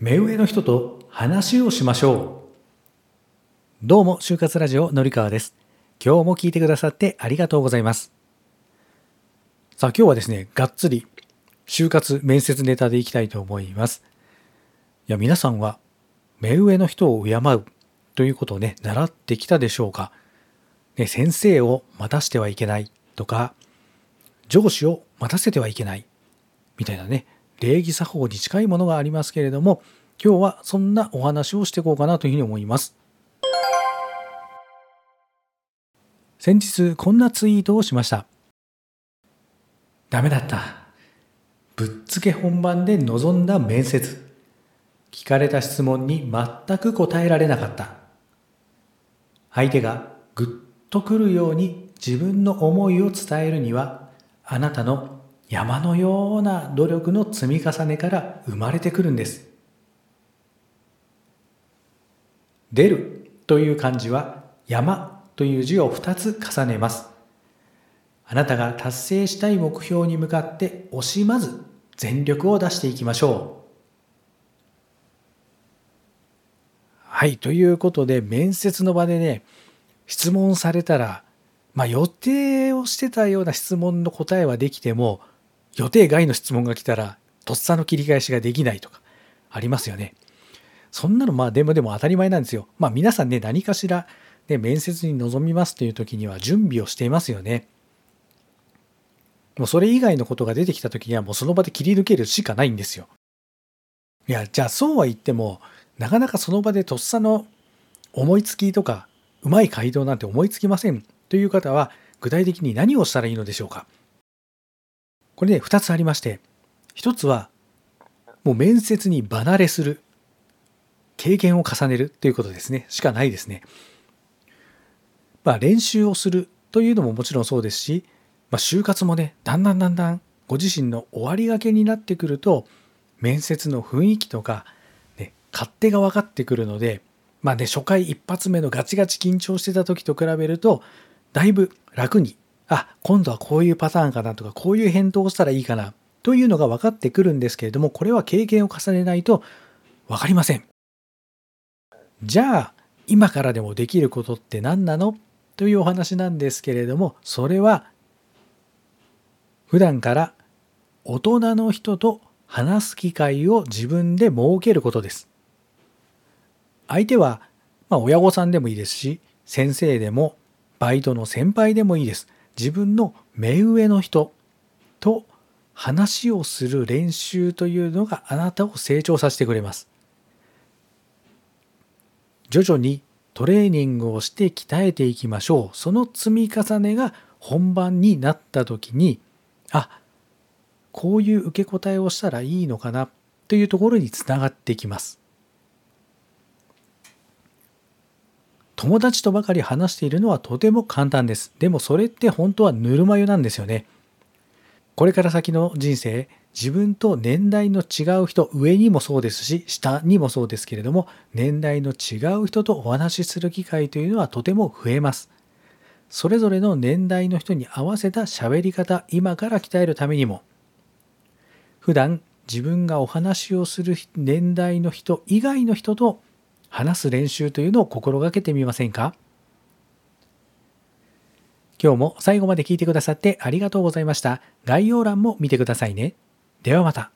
目上の人と話をしましょう。どうも、就活ラジオのりかわです。今日も聞いてくださってありがとうございます。さあ、今日はですね、がっつり就活面接ネタでいきたいと思います。いや、皆さんは目上の人を敬うということをね、習ってきたでしょうか。ね、先生を待たせてはいけないとか、上司を待たせてはいけないみたいなね、礼儀作法に近いものがありますけれども、今日はそんなお話をしていこうかなというふうに思います。先日こんなツイートをしました。ダメだった。ぶっつけ本番で臨んだ面接。聞かれた質問に全く答えられなかった。相手がぐっとくるように自分の思いを伝えるには、あなたの山のような努力の積み重ねから生まれてくるんです。出るという漢字は山という字を2つ重ねます。あなたが達成したい目標に向かって惜しまず全力を出していきましょう。はい、ということで面接の場でね、質問されたら、まあ予定をしてたような質問の答えはできても、予定外の質問が来たら、とっさの切り返しができないとか、ありますよね。そんなのまあでもでも当たり前なんですよ。まあ皆さんね、何かしら、ね、面接に臨みますという時には準備をしていますよね。もうそれ以外のことが出てきた時にはもうその場で切り抜けるしかないんですよ。いや、じゃあそうは言っても、なかなかその場でとっさの思いつきとか、うまい回答なんて思いつきませんという方は、具体的に何をしたらいいのでしょうか。これね、2つありまして、1つは、もう面接に離れする。経験を重ねるということですね。しかないですね。まあ練習をするというのももちろんそうですし、まあ、就活もね、だんだんだんだんご自身の終わりがけになってくると、面接の雰囲気とか、ね、勝手が分かってくるので、まあね、初回一発目のガチガチ緊張してた時と比べると、だいぶ楽に、あ、今度はこういうパターンかなとか、こういう返答をしたらいいかなというのが分かってくるんですけれども、これは経験を重ねないと分かりません。じゃあ、今からでもできることって何なの？というお話なんですけれども、それは、普段から大人の人と話す機会を自分で設けることです。相手は、まあ、親御さんでもいいですし、先生でも、バイトの先輩でもいいです。自分の目上の人と話をする練習というのがあなたを成長させてくれます。徐々にトレーニングをして鍛えていきましょう。その積み重ねが本番になった時に、あ、こういう受け答えをしたらいいのかなというところにつながってきます。友達とばかり話しているのはとても簡単です。でもそれって本当はぬるま湯なんですよね。これから先の人生、自分と年代の違う人、上にもそうですし、下にもそうですけれども、年代の違う人とお話しする機会というのはとても増えます。それぞれの年代の人に合わせた喋り方、今から鍛えるためにも、普段自分がお話をする年代の人以外の人と話す練習というのを心がけてみませんか？今日も最後まで聞いてくださってありがとうございました。概要欄も見てくださいね。ではまた。